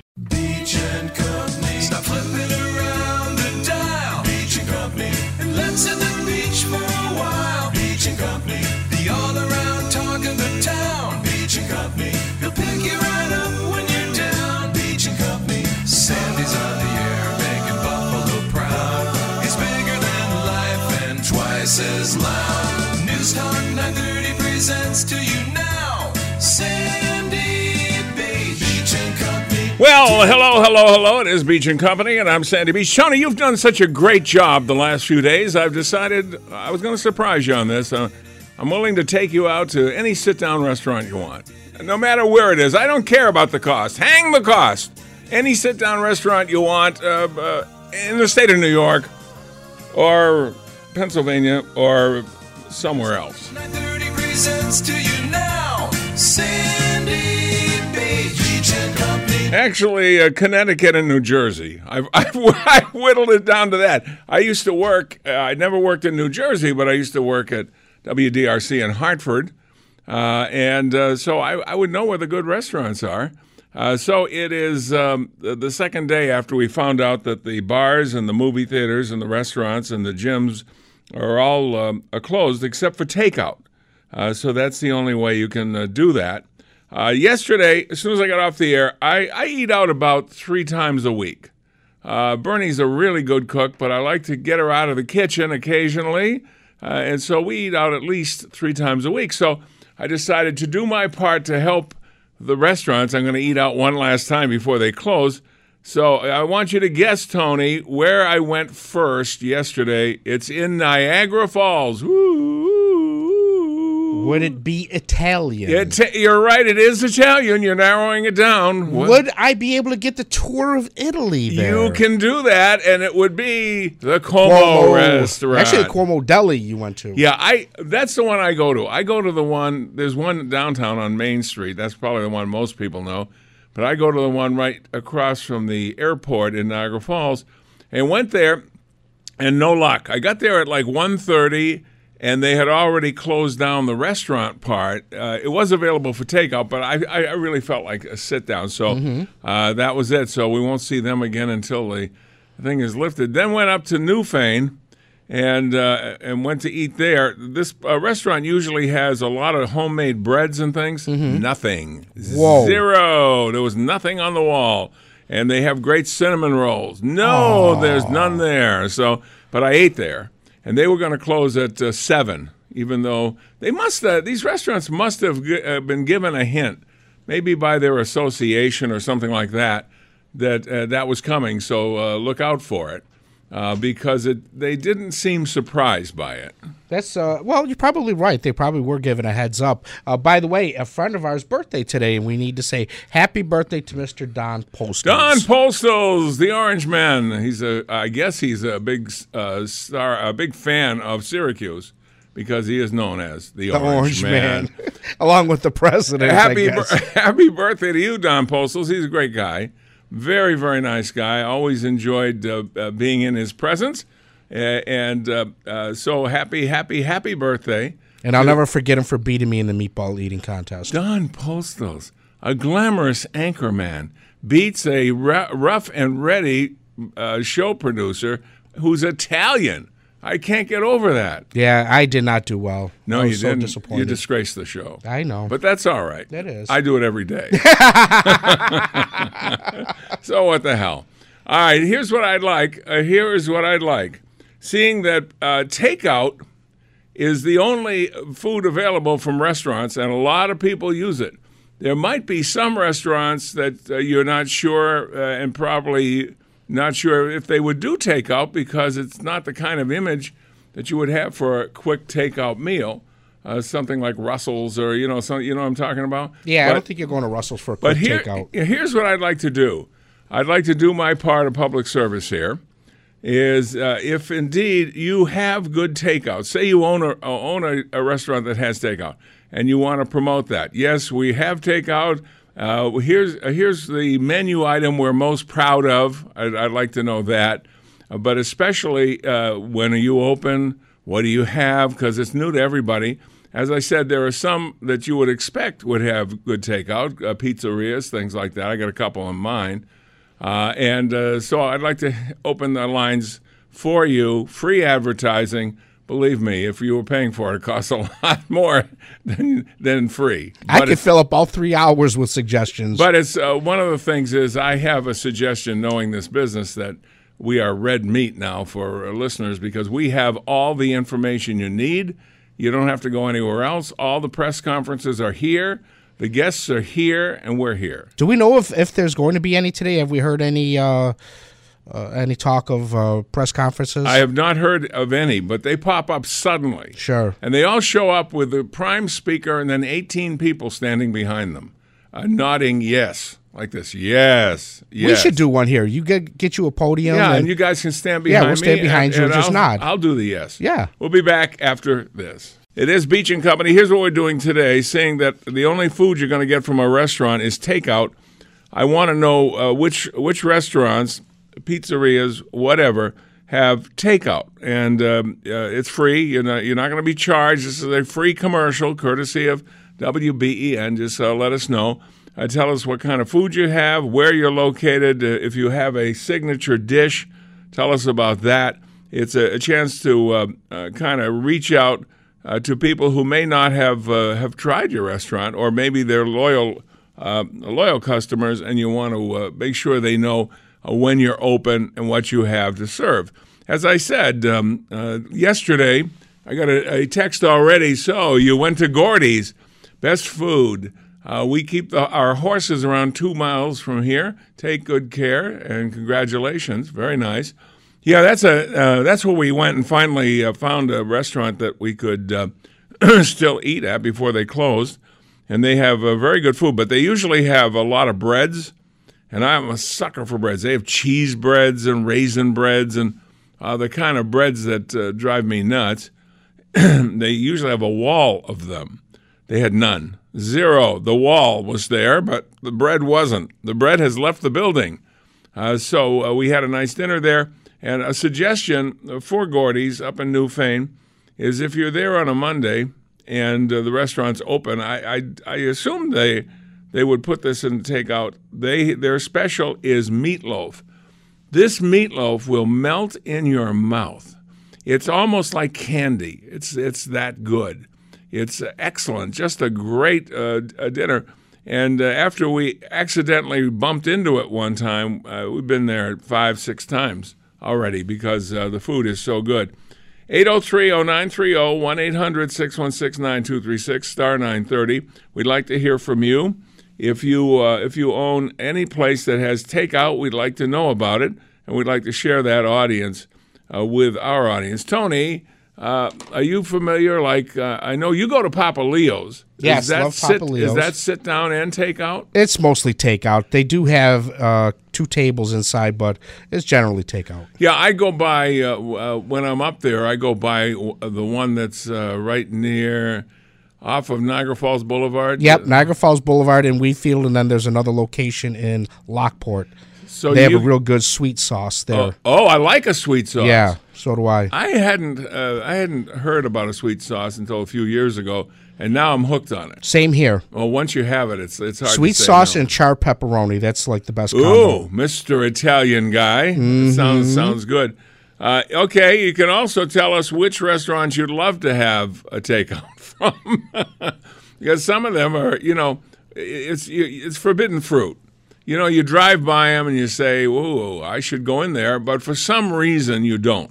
Beach and Company. Stop flipping around the dial. Beach and Company. And let's hit the beach for a while. Beach and Company. The all around talk of the town. Beach and Company. He'll pick you right up when you're down. Beach and Company. Sandy's on the air making Buffalo proud. He's bigger than life and twice as loud. News Talk 930 presents to you now. Well, hello, hello, hello. It is Beach and Company, and I'm Sandy Beach. Tony, you've done such a great job the last few days. I've decided I was going to surprise you on this. Uh, I'm willing to take you out to any sit down restaurant you want, no matter where it is. I don't care about the cost. Hang the cost. Any sit down restaurant you want uh, uh, in the state of New York or Pennsylvania or somewhere else. Actually, uh, Connecticut and New Jersey. I've, I've, I whittled it down to that. I used to work, uh, I never worked in New Jersey, but I used to work at WDRC in Hartford. Uh, and uh, so I, I would know where the good restaurants are. Uh, so it is um, the second day after we found out that the bars and the movie theaters and the restaurants and the gyms are all um, closed except for takeout. Uh, so that's the only way you can do that. Uh, yesterday, as soon as I got off the air, I, I eat out about three times a week. Uh, Bernie's a really good cook, but I like to get her out of the kitchen occasionally. Uh, and so we eat out at least three times a week. So I decided to do my part to help the restaurants. I'm going to eat out one last time before they close. So I want you to guess, Tony, where I went first yesterday. It's in Niagara Falls. Woo! Would it be Italian? It, you're right. It is Italian. You're narrowing it down. What- Would I be able to get the tour of Italy there? you can do that, and it would be the Como restaurant. Actually, a Como Deli you went to. Yeah, I that's the one I go to. I go to the one. There's one downtown on Main Street. That's probably the one most people know. But I go to the one right across from the airport in Niagara Falls, and went there, and no luck. I got there at like 1.30, and they had already closed down the restaurant part. Uh, it was available for takeout, but I, I really felt like a sit down. So uh, that was it. So we won't see them again until the thing is lifted. Then went up to Newfane and uh, and went to eat there. This uh, restaurant usually has a lot of homemade breads and things. Nothing, Whoa. zero. There was nothing on the wall, and they have great cinnamon rolls. No, there's none there. So, but I ate there, and they were going to close at uh, seven. Even though they must, these restaurants must have gi- uh, been given a hint, maybe by their association or something like that, that uh, that was coming. So uh, look out for it uh, because it they didn't seem surprised by it. That's uh well, you're probably right. They probably were given a heads up. Uh, by the way, a friend of ours' birthday today, and we need to say happy birthday to Mr. Don Post. Don Postles, the Orange Man. He's a, I guess he's a big uh, star, a big fan of Syracuse because he is known as the, the Orange Man, along with the president. happy, happy birthday to you, Don Postles. He's a great guy, very, very nice guy. Always enjoyed uh, uh, being in his presence, uh, and uh, uh, so happy, happy, happy birthday. and I'll never forget him for beating me in the meatball eating contest. Don Postles, a glamorous anchorman, beats a rough and ready uh, show producer who's Italian. I can't get over that. Yeah, I did not do well. No, I was you so didn't. disappointed. You disgraced the show. I know. But that's all right. That is. I do it every day. so what the hell? All right, here's what I'd like. Uh, here is what I'd like. Seeing that uh, takeout is the only food available from restaurants, and a lot of people use it. There might be some restaurants that uh, you're not sure uh, and probably not sure if they would do takeout because it's not the kind of image that you would have for a quick takeout meal. Uh, something like Russell's or you know some you know what I'm talking about. yeah, I don't think you're going to Russell's for a but quick here, takeout. here's what I'd like to do. I'd like to do my part of public service here. Is uh, if indeed you have good takeout, say you own a own a, a restaurant that has takeout, and you want to promote that. Yes, we have takeout. Uh, here's uh, here's the menu item we're most proud of. I'd, I'd like to know that, Uh, but especially uh, when are you open? What do you have? Because it's new to everybody. As I said, there are some that you would expect would have good takeout, uh, pizzerias, things like that. I got a couple in mind. Uh, and so I'd like to open the lines for you, free advertising. Believe me, if you were paying for it, it costs a lot more than, than free. I But could fill up all three hours with suggestions. but it's uh, one of the things is I have a suggestion, knowing this business, that we are red meat now for listeners because we have all the information you need. You don't have to go anywhere else. All the press conferences are here. The guests are here, and we're here. Do we know if, if there's going to be any today? Have we heard any uh, uh, any talk of uh, press conferences? I have not heard of any, but they pop up suddenly. Sure. And they all show up with the prime speaker and then 18 people standing behind them, uh, nodding yes, like this. Yes, yes. We should do one here. You get get you a podium. Yeah, and, and you guys can stand behind. Yeah, we'll stand me. behind you and just I'll, nod. I'll do the yes. Yeah. We'll be back after this. It is Beach and Company. Here's what we're doing today saying that the only food you're going to get from a restaurant is takeout. I want to know uh, which which restaurants, pizzerias, whatever, have takeout, and um, uh, it's free. You're not you're not going to be charged. This is a free commercial, courtesy of WBEN. Just uh, let us know. Uh, tell us what kind of food you have, where you're located. Uh, if you have a signature dish, tell us about that. It's a, a chance to uh, uh, kind of reach out to people who may not have have tried your restaurant, or maybe they're loyal loyal customers, and you want to make sure they know when you're open and what you have to serve. As I said um, uh, yesterday, I got a, a text already. So you went to Gordy's, best food. Uh, we keep the, our horses around two miles from here. Take good care and congratulations. Very nice. Yeah, that's a uh, that's where we went and finally uh, found a restaurant that we could uh, still eat at before they closed, and they have uh, very good food. But they usually have a lot of breads, and I'm a sucker for breads. They have cheese breads and raisin breads and uh, the kind of breads that uh, drive me nuts. they usually have a wall of them. They had none, zero. The wall was there, but the bread wasn't. The bread has left the building. Uh, so uh, we had a nice dinner there. And a suggestion for Gordy's up in Newfane is if you're there on a Monday and uh, the restaurant's open, I, I, I assume they they would put this in the takeout. They their special is meatloaf. This meatloaf will melt in your mouth. It's almost like candy. It's it's that good. It's excellent. Just a great uh, dinner. And uh, after we accidentally bumped into it one time, uh, we've been there five, six times already because uh, the food is so good. 803-0930, 1-800-616-9236, star 930. We'd like to hear from you. If you uh, if you own any place that has takeout, we'd like to know about it, and we'd like to share that audience uh, with our audience. Tony, uh, are you familiar? Like uh, I know you go to Papa Leo's. Yes, is that love sit, Papa Is that sit down and takeout? It's mostly takeout. They do have uh, two tables inside, but it's generally takeout. Yeah, I go by uh, uh, when I'm up there. I go by the one that's uh, right near, off of Niagara Falls Boulevard. Yep, Niagara Falls Boulevard in Wheatfield, and then there's another location in Lockport. So they have a real good sweet sauce there. Oh, oh, I like a sweet sauce. yeah, so do I. I hadn't uh, I hadn't heard about a sweet sauce until a few years ago, and now I'm hooked on it. Same here. Well, once you have it, it's it's hard. Sweet to say sauce no. and char pepperoni. That's like the best combo. Ooh, Mr. Italian guy. That Sounds sounds good. Uh, okay, you can also tell us which restaurants you'd love to have a takeout from, because some of them are, you know, it's it's forbidden fruit. You know, you drive by them and you say, "Whoa, I should go in there," but for some reason you don't.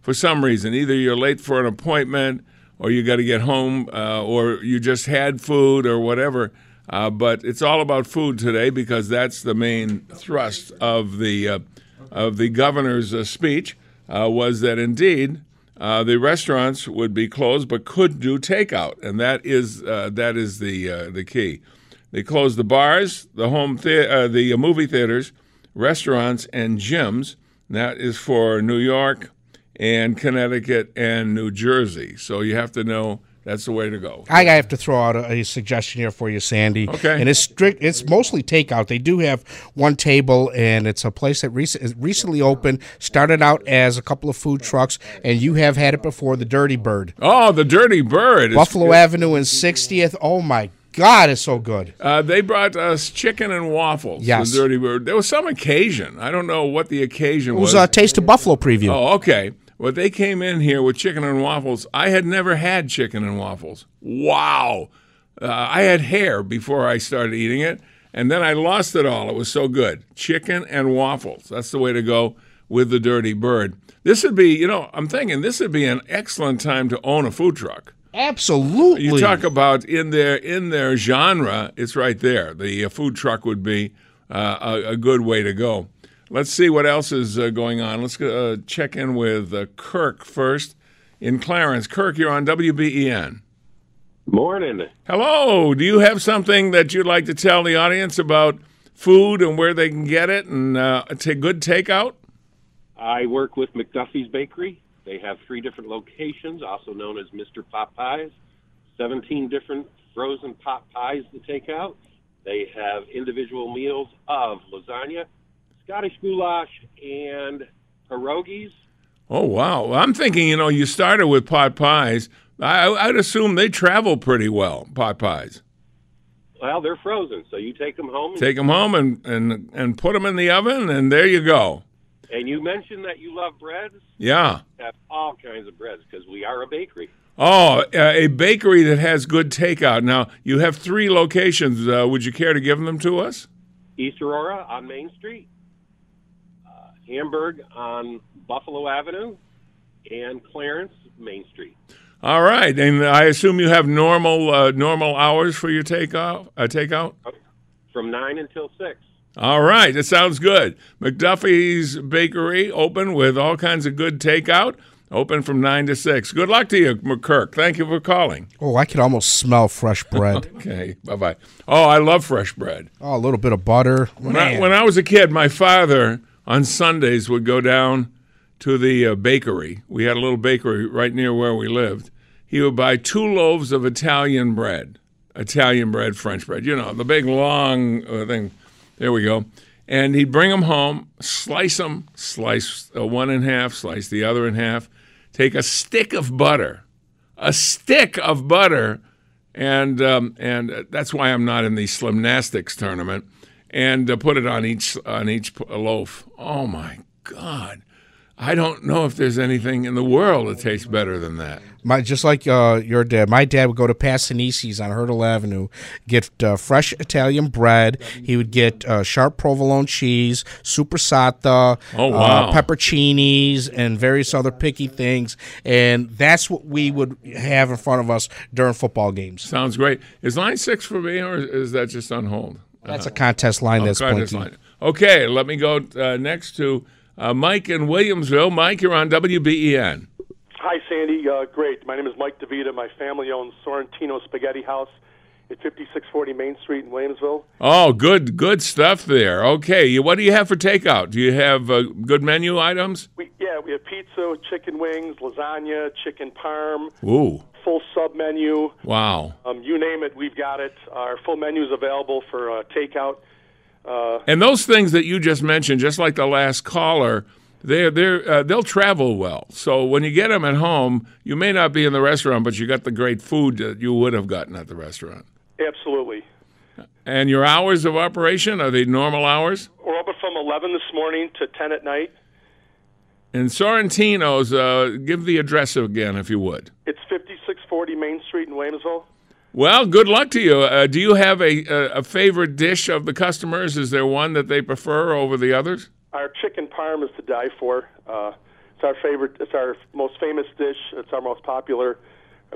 For some reason, either you're late for an appointment, or you got to get home, uh, or you just had food, or whatever. Uh, but it's all about food today because that's the main thrust of the uh, of the governor's uh, speech uh, was that indeed uh, the restaurants would be closed but could do takeout, and that is uh, that is the uh, the key. They closed the bars, the home uh, the movie theaters, restaurants, and gyms. That is for New York and Connecticut and New Jersey. So you have to know that's the way to go. I have to throw out a, a suggestion here for you, Sandy. Okay. And it's strict. It's mostly takeout. They do have one table, and it's a place that rec- recently opened. Started out as a couple of food trucks, and you have had it before. The Dirty Bird, Oh, the Dirty Bird. is- Buffalo Avenue and 60th. Oh my God, it's so good. Uh, they brought us chicken and waffles. Yes. The Dirty Bird. There was some occasion. I don't know what the occasion was. It was was. a Taste of Buffalo preview. Oh, okay. Well, they came in here with chicken and waffles. I had never had chicken and waffles. Wow. Uh, I had hair before I started eating it, and then I lost it all. It was so good. Chicken and waffles. That's the way to go with the Dirty Bird. This would be, you know, I'm thinking this would be an excellent time to own a food truck. Absolutely. You talk about in their in their genre, it's right there. The uh, food truck would be uh, a, a good way to go. Let's see what else is uh, going on. Let's uh, check in with uh, Kirk first in Clarence. Kirk, you're on WBEN. Morning. Hello. Do you have something that you'd like to tell the audience about food and where they can get it and uh, a good takeout? I work with McDuffie's Bakery. They have three different locations, also known as Mr. Pot Pies. 17 different frozen pot pies to take out. They have individual meals of lasagna, Scottish goulash, and pierogies. Oh wow! I'm thinking, you know, you started with pot pies. I, I'd assume they travel pretty well. Pot pies. Well, they're frozen, so you take them home. Take them home and, and and put them in the oven, and there you go. And you mentioned that you love breads. Yeah. Have all kinds of breads because we are a bakery. Oh, uh, a bakery that has good takeout. Now you have three locations. Uh, would you care to give them to us? East Aurora on Main Street, Hamburg on Buffalo Avenue, and Clarence Main Street. All right, and I assume you have normal uh, normal hours for your takeout. Uh, takeout. from 9 until 6. All right, that sounds good. McDuffie's Bakery open with all kinds of good takeout. Open from nine to six. Good luck to you, McKirk. Thank you for calling. Oh, I could almost smell fresh bread. Okay, bye bye. Oh, I love fresh bread. oh, a little bit of butter. When I, when I was a kid, my father on Sundays would go down to the uh, bakery. We had a little bakery right near where we lived. He would buy two loaves of Italian bread, Italian bread, French bread. You know, the big long uh, thing. There we go. And he'd bring them home, slice them, slice uh, one in half, slice the other in half, take a stick of butter, a stick of butter, and um, and uh, that's why I'm not in the Slimnastics tournament. And uh, put it on each on each loaf. Oh my God! I don't know if there's anything in the world that tastes better than that. My just like uh, your dad, my dad would go to Passanisi's on Hertel Avenue, get uh, fresh Italian bread. He would get uh, sharp provolone cheese, soppressata, Oh, wow. uh, pepperoncinis, and various other picky things. And that's what we would have in front of us during football games. Sounds great. Is line six for me, or is that just on hold? That's a contest line Oh, that's contest blinking. line. Okay, let me go uh, next to uh, Mike in Williamsville. Mike, you're on WBEN. Hi, Sandy. Uh, great. My name is Mike DeVita. My family owns Sorrentino Spaghetti House at 5640 Main Street in Williamsville. Oh, good, good stuff there. Okay, what do you have for takeout? Do you have uh, good menu items? We, yeah, we have pizza, chicken wings, lasagna, chicken parm, Ooh, full sub menu. wow. Um, you name it, we've got it. Our full menu is available for uh, takeout. Uh, And those things that you just mentioned, just like the last caller, they're they're uh, they'll travel well. So when you get them at home, you may not be in the restaurant, but you got the great food that you would have gotten at the restaurant. absolutely. And your hours of operation are they normal hours? We're open from 11 this morning to 10 at night. And Sorrentino's, uh, give the address again, if you would. It's 5640 Main Street in Williamsville. Well, good luck to you. Uh, do you have a, a a favorite dish of the customers? Is there one that they prefer over the others? Our chicken parm is to die for. Uh, it's our favorite. It's our most famous dish. It's our most popular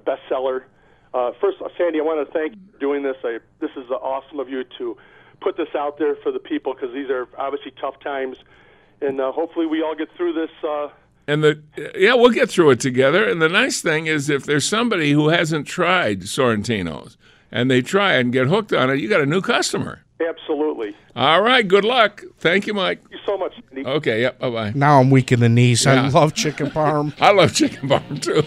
bestseller. Uh, first, Sandy, I want to thank you for doing this. I, this is awesome of you to put this out there for the people because these are obviously tough times, and uh, hopefully we all get through this. And the yeah, we'll get through it together. And the nice thing is, if there's somebody who hasn't tried Sorrentino's and they try and get hooked on it, you got a new customer. absolutely. All right, good luck. Thank you, Mike. Thank you so much, Sandy. Okay, yep, bye bye. Now I'm weak in the knees. I love chicken parm. I love chicken parm too.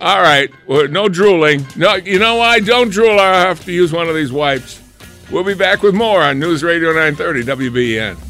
All right, well, no drooling. No, you know why? Don't drool. I have to use one of these wipes. We'll be back with more on News Radio 930 WBEN.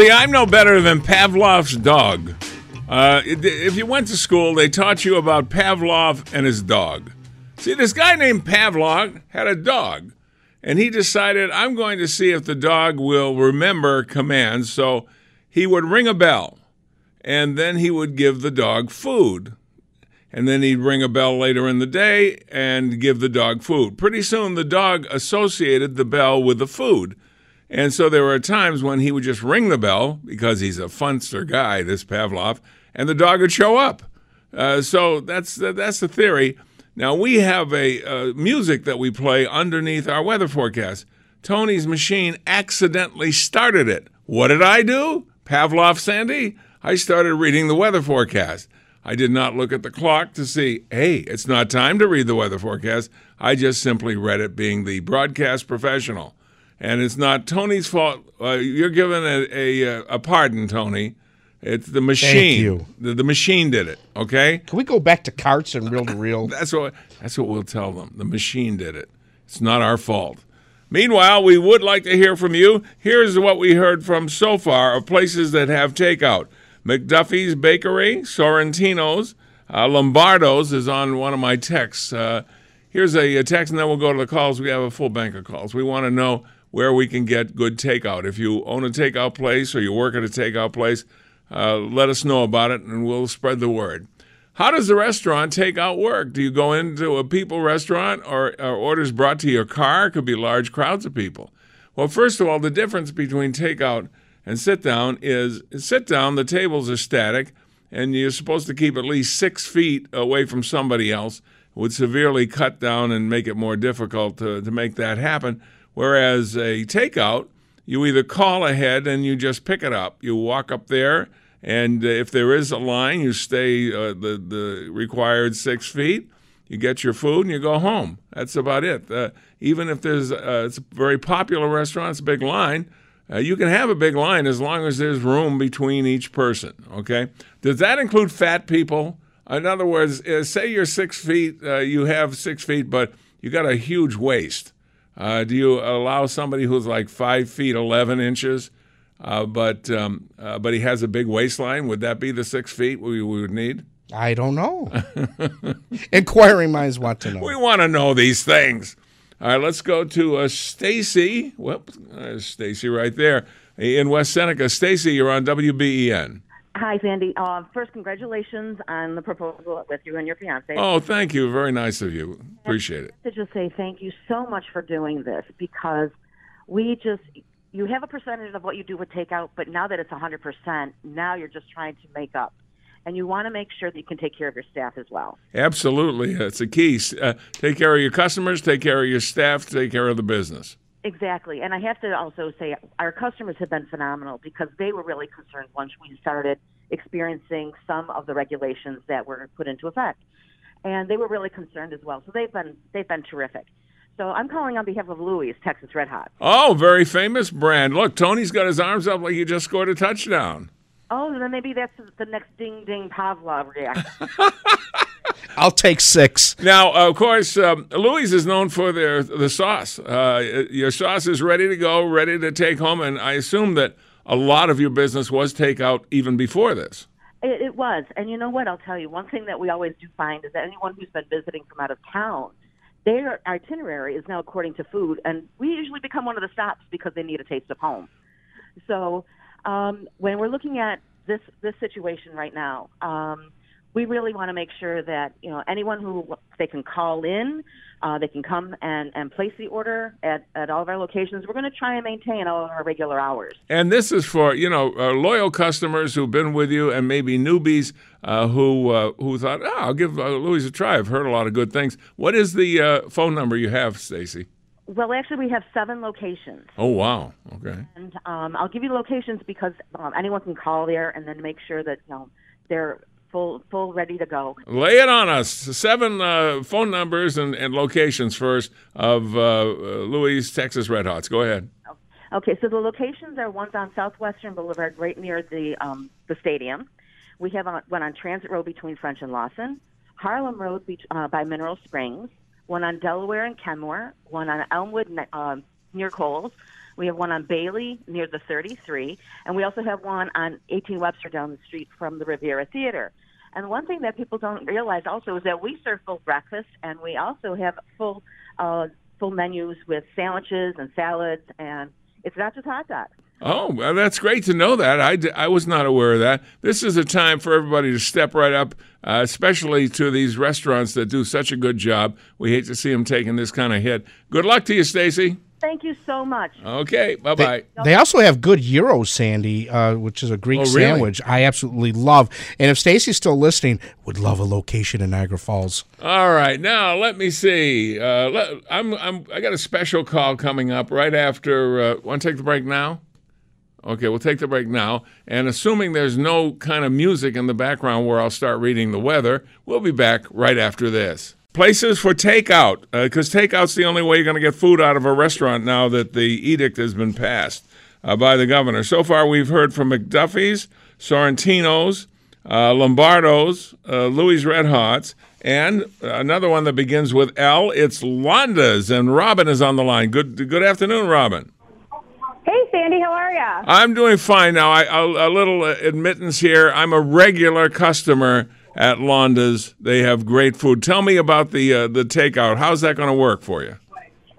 See, I'm no better than Pavlov's dog. Uh, if you went to school, they taught you about Pavlov and his dog. See, this guy named Pavlov had a dog, and he decided, I'm going to see if the dog will remember commands. So he would ring a bell, and then he would give the dog food. And then he'd ring a bell later in the day and give the dog food. Pretty soon, the dog associated the bell with the food. And so there were times when he would just ring the bell because he's a funster guy, this Pavlov, and the dog would show up. Uh, so that's that's the theory. Now we have a uh, music that we play underneath our weather forecast. Tony's machine accidentally started it. What did I do? Pavlov Sandy? I started reading the weather forecast. I did not look at the clock to see, hey, it's not time to read the weather forecast. I just simply read it being the broadcast professional. And it's not Tony's fault. Uh, you're given a, a, a pardon, Tony. It's the machine. Thank you. The, the machine did it, okay? Can we go back to carts and reel to reel? That's what that's what we'll tell them. The machine did it. It's not our fault. Meanwhile, we would like to hear from you. Here's what we heard from so far of places that have takeout. McDuffie's Bakery, Sorrentino's, uh, Lombardo's is on one of my texts. Uh, here's a, a text, and then we'll go to the calls. We have a full bank of calls. We want to know where we can get good takeout. If you own a takeout place or you work at a takeout place, uh, let us know about it, and we'll spread the word. How does the restaurant takeout work? Do you go into a people restaurant or, or orders brought to your car? It could be large crowds of people. Well, first of all, the difference between takeout and sit down is sit down, the tables are static, and you're supposed to keep at least six feet away from somebody else. It would severely cut down and make it more difficult to, to make that happen. Whereas a takeout, you either call ahead and you just pick it up. You walk up there, and uh, if there is a line, you stay uh, the, the required six feet. You get your food and you go home. That's about it. Uh, even if there's uh, it's a very popular restaurant, it's a big line. Uh, you can have a big line as long as there's room between each person. Okay. Does that include fat people? In other words, uh, say you're six feet, you have six feet, but you got a huge waist. Uh, do you allow somebody who's like five feet eleven inches, uh, but um, uh, but he has a big waistline? Would that be the six feet we, we would need? I don't know. Inquiring minds want to know. We want to know these things. All right, let's go to uh, Stacy. Well, there's Stacy right there in West Seneca. Stacy, you're on WBEN. Hi, Sandy. Uh, first, congratulations on the proposal with you and your fiance. Oh, thank you. Very nice of you. Appreciate it. To just say thank you so much for doing this because we just you have a percentage of what you do with takeout, but now that it's 100%, now you're just trying to make up. And you want to make sure that you can take care of your staff as well. Absolutely. It's a key. Uh, take care of your customers, take care of your staff, take care of the business. Exactly. And I have to also say our customers have been phenomenal because they were really concerned once we started experiencing some of the regulations that were put into effect. And they were really concerned as well. So they've been they've been terrific. So I'm calling on behalf of Louie's, Texas Red Hot. Oh, very famous brand. Look, Tony's got his arms up like he just scored a touchdown. Oh, then maybe that's the next ding ding Pavlov reaction. I'll take six. Now, of course, um, Louie's is known for their the sauce. Uh, your sauce is ready to go, ready to take home, and I assume that a lot of your business was takeout even before this. It, it was. And you know what? I'll tell you, one thing that we always do find is that anyone who's been visiting from out of town, their itinerary is now according to food, and we usually become one of the stops because they need a taste of home. So um, when we're looking at this this situation right now, um, we really want to make sure that you know anyone who they can call in, uh, they can come and, and place the order at, at all of our locations. We're going to try and maintain all of our regular hours. And this is for you know uh, loyal customers who've been with you, and maybe newbies uh, who uh, who thought, oh, I'll give uh, Louie's a try. I've heard a lot of good things. What is the uh, phone number you have, Stacy? Well, actually, we have seven locations. Oh wow, okay. And um, I'll give you the locations because um, anyone can call there and then make sure that you know they're full full ready to go. Lay it on us. Seven uh, phone numbers and, and locations first of uh, Louie's Texas Red Hots. Go ahead. Okay, so the locations are ones on Southwestern Boulevard, right near the um, the stadium. We have on, one on Transit Road between French and Losson, Harlem Road be, uh, by Mineral Springs, one on Delaware and Kenmore, one on Elmwood uh, near Coles. We have one on Bailey near the 33, and we also have one on 18 Webster down the street from the Riviera Theater. And one thing that people don't realize also is that we serve full breakfast, and we also have full uh, full menus with sandwiches and salads, and it's not just hot dogs. Oh, well, that's great to know that. I, d- I was not aware of that. This is a time for everybody to step right up, uh, especially to these restaurants that do such a good job. We hate to see them taking this kind of hit. Good luck to you, Stacy. Thank you so much. Okay, bye bye. They also have good gyro sandy, uh, which is a Greek Oh, really? sandwich I absolutely love. And if Stacy's still listening, would love a location in Niagara Falls. All right, now let me see. Uh, let, I'm, I'm, I got a special call coming up right after. Uh, Want to take the break now? Okay, we'll take the break now. And assuming there's no kind of music in the background where I'll start reading the weather, we'll be back right after this. Places for takeout, because takeout's the only way you're going to get food out of a restaurant now that the edict has been passed uh, by the governor. So far, we've heard from McDuffie's, Sorrentino's, uh, Lombardo's, uh, Louie's Red Hots, and another one that begins with L. It's Londa's, and Robin is on the line. Good, good afternoon, Robin. Sandy, how are ya? I'm doing fine now. I, a, a little uh, admittance here. I'm a regular customer at Londa's. They have great food. Tell me about the uh, the takeout. How's that going to work for you?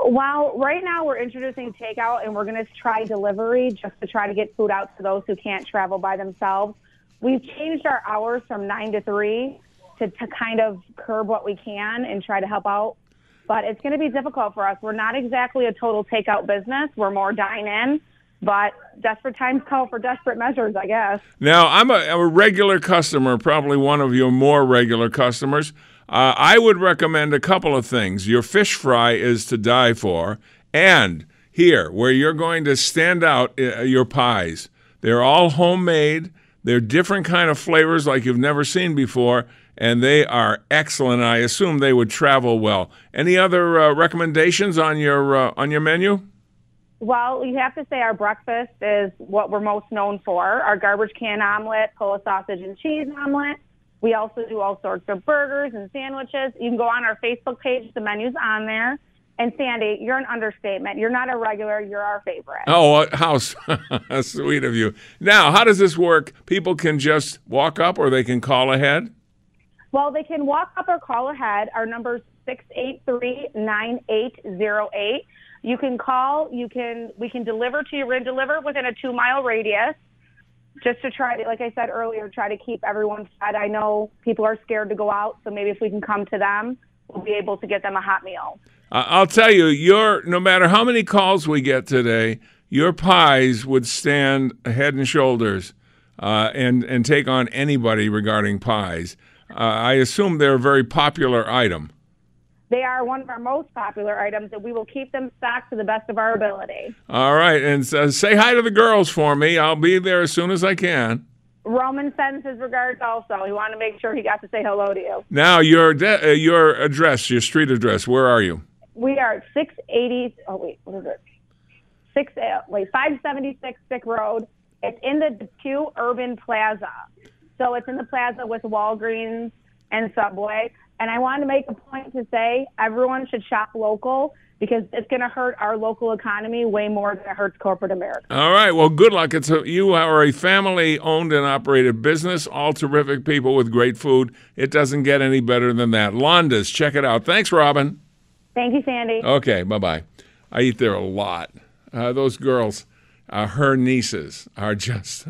Well, right now we're introducing takeout and we're going to try delivery just to try to get food out to those who can't travel by themselves. We've changed our hours from 9 to 3 to, to kind of curb what we can and try to help out. But it's going to be difficult for us. We're not exactly a total takeout business, we're more dine in. But desperate times call for desperate measures, I guess. Now, I'm a, I'm a regular customer, probably one of your more regular customers. Uh, I would recommend a couple of things. Your fish fry is to die for. And here, where you're going to stand out, uh, your pies. They're all homemade. They're different kind of flavors like you've never seen before, and they are excellent. I assume they would travel well. Any other uh, recommendations on your uh, on your menu? Well, you have to say our breakfast is what we're most known for. Our garbage can omelet, Polish sausage and cheese omelet. We also do all sorts of burgers and sandwiches. You can go on our Facebook page. The menu's on there. And Sandy, you're an understatement. You're not a regular. You're our favorite. Oh, how sweet of you. Now, how does this work? People can just walk up or they can call ahead? Well, they can walk up or call ahead. Our number is 683-9808. You can call, you can we can deliver to you. We're going to deliver within a 2-mile radius. Just to try to like I said earlier, try to keep everyone fed. I know people are scared to go out, so maybe if we can come to them, we'll be able to get them a hot meal. I'll tell you, your no matter how many calls we get today, your pies would stand head and shoulders uh, and and take on anybody regarding pies. Uh, I assume they're a very popular item. They are one of our most popular items, and we will keep them stocked to the best of our ability. All right, and uh, say hi to the girls for me. I'll be there as soon as I can. Roman sends his regards also. He wanted to make sure he got to say hello to you. Now, your de- uh, your address, your street address. Where are you? We are at 680. Oh, wait, what is it? Six, uh, wait, 576 Stick Road. It's in the Depew Urban Plaza. So it's in the plaza with Walgreens and Subway. And I wanted to make a point to say everyone should shop local because it's going to hurt our local economy way more than it hurts corporate America. All right. Well, good luck. It's a, you are a family owned and operated business. All terrific people with great food. It doesn't get any better than that. Londa's, check it out. Thanks, Robin. Thank you, Sandy. Okay. Bye bye. I eat there a lot. Uh, those girls, uh, her nieces, are just.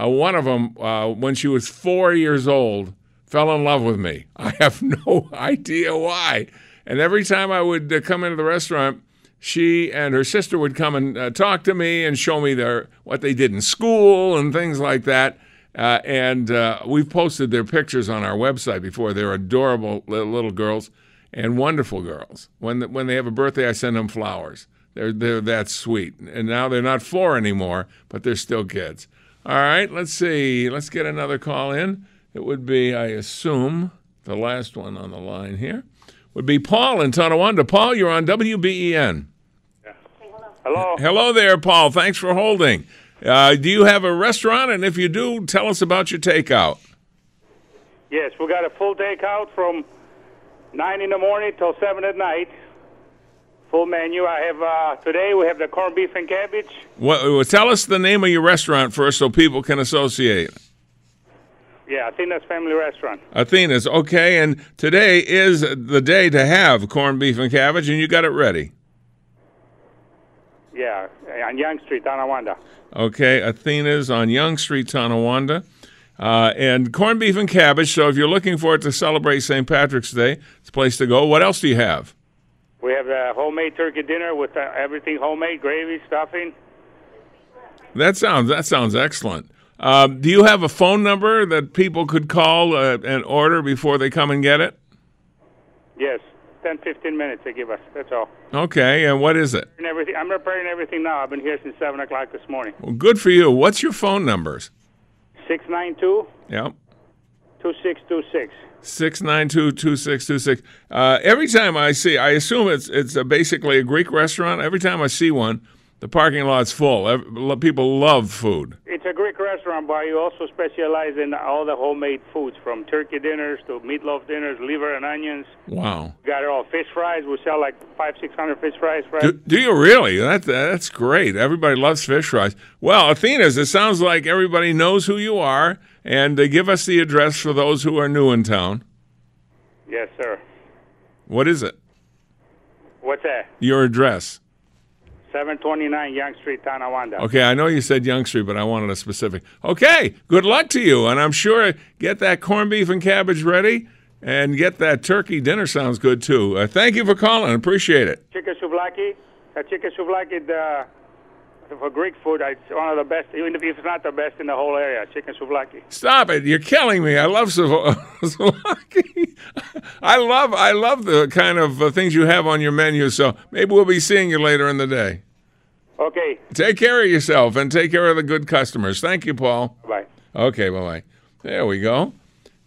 Uh, one of them, uh, when she was four years old, fell in love with me. I have no idea why. And every time I would uh, come into the restaurant, she and her sister would come and uh, talk to me and show me their what they did in school and things like that. Uh, and uh, we've posted their pictures on our website before. They're adorable little girls and wonderful girls. When when they have a birthday, I send them flowers. They're they're that sweet. And now they're not four anymore, but they're still kids. All right, let's see. Let's get another call in. It would be, I assume, the last one on the line here would be Paul in Tonawanda. Paul, you're on WBEN. Hello. Hello there, Paul. Thanks for holding. Uh, do you have a restaurant? And if you do, tell us about your takeout. Yes, we got a full takeout from nine in the morning till seven at night. Full menu. I have uh, today. We have the corned beef and cabbage. What, well, tell us the name of your restaurant first so people can associate. Yeah, Athena's family restaurant. Athena's. Okay, and today is the day to have corned beef and cabbage, and you got it ready. Yeah, on Young Street, Tonawanda. Okay, Athena's on Young Street, Tonawanda. Uh, and corned beef and cabbage. So if you're looking for it to celebrate St. Patrick's Day, it's a place to go. What else do you have? We have a homemade turkey dinner with uh, everything homemade, gravy, stuffing. That sounds that sounds excellent. Um, do you have a phone number that people could call uh, and order before they come and get it? Yes, 10, 15 minutes they give us. That's all. Okay, and what is it? And everything. I'm preparing everything now. I've been here since 7 o'clock this morning. Well, good for you. What's your phone numbers? 692 Yep. 2626. Six nine two two six two six. Uh, every time I see, I assume it's it's a basically a Greek restaurant. Every time I see one, the parking lot's full. People love food. It's a Greek restaurant, but you also specialize in all the homemade foods, from turkey dinners to meatloaf dinners, liver and onions. Wow. Got it all. Fish fries. We sell like five, six hundred fish fries. Right? Do, do you really? That that's great. Everybody loves fish fries. Well, Athena's. It sounds like everybody knows who you are, and uh, give us the address for those who are new in town. Yes, sir. What is it? What's that? Your address. 729 Young Street, Tonawanda. Okay, I know you said Young Street, but I wanted a specific. Okay, good luck to you, and I'm sure get that corned beef and cabbage ready, and get that turkey dinner. Sounds good too. Uh, thank you for calling. Appreciate it. Chicken souvlaki. Uh, chicken souvlaki for Greek food, it's one of the best, even if it's not the best in the whole area. Chicken souvlaki. Stop it! You're killing me. I love sou- souvlaki. I love I love the kind of uh, things you have on your menu. So maybe we'll be seeing you later in the day. Okay. Take care of yourself and take care of the good customers. Thank you, Paul. Bye. Okay, bye bye. There we go.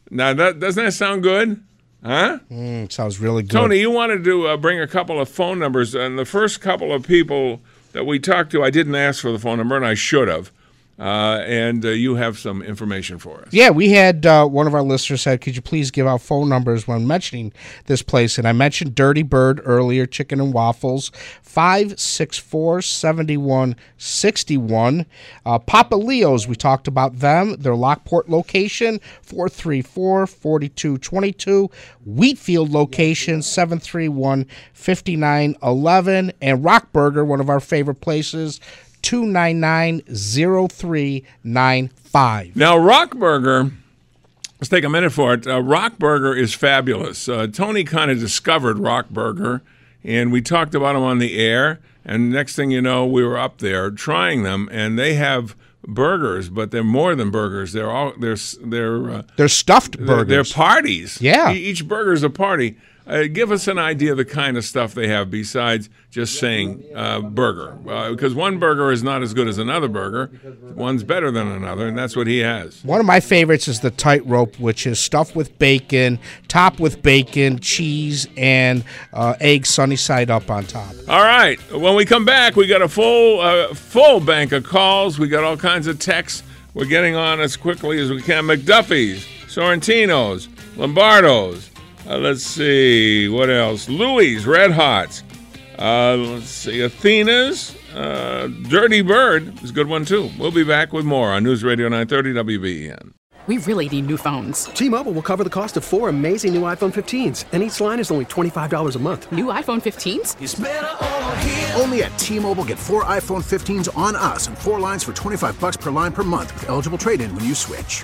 Now that doesn't that sound good? Huh? Mm, sounds really good. Tony, you wanted to uh, bring a couple of phone numbers, and the first couple of people that we talked to, I didn't ask for the phone number, and I should have. Uh, and uh, you have some information for us. Yeah, we had uh, one of our listeners said, "Could you please give out phone numbers when mentioning this place?" And I mentioned Dirty Bird earlier, chicken and waffles, 564-7161. Uh, Papa Leo's, we talked about them. Their Lockport location, 434-4222. Wheatfield location, 731-5911. And Rock Burger, one of our favorite places, 299-0395. Now, Rockburger, let's take a minute for it. Uh, Rockburger is fabulous. Uh, Tony kind of discovered Rockburger, and we talked about them on the air. And next thing you know, we were up there trying them, and they have burgers, but they're more than burgers. They're all they're they're uh, They're stuffed they're, they're parties. Yeah. E- each burger's a party. Uh, give us an idea of the kind of stuff they have besides just saying uh, burger, because one burger is not as good as another burger. One's better than another, and that's what he has. One of my favorites is the tightrope, which is stuffed with bacon, topped with bacon, cheese, and uh, egg sunny side up on top. All right. When we come back, we got a full uh, full bank of calls. We got all kinds of texts. We're getting on as quickly as we can. McDuffie's, Sorrentinos, Lombardos. Uh, let's see what else. Louie's, Red Hot. Uh, let's see, Athena's. Uh, Dirty Bird is a good one too. We'll be back with more on News Radio 930 WBEN. We really need new phones. T-Mobile will cover the cost of four amazing new iPhone 15s, and each line is only $25 a month. New iPhone 15s? Only at T-Mobile, get four iPhone 15s on us and four lines for 25 bucks per line per month with eligible trade-in when you switch.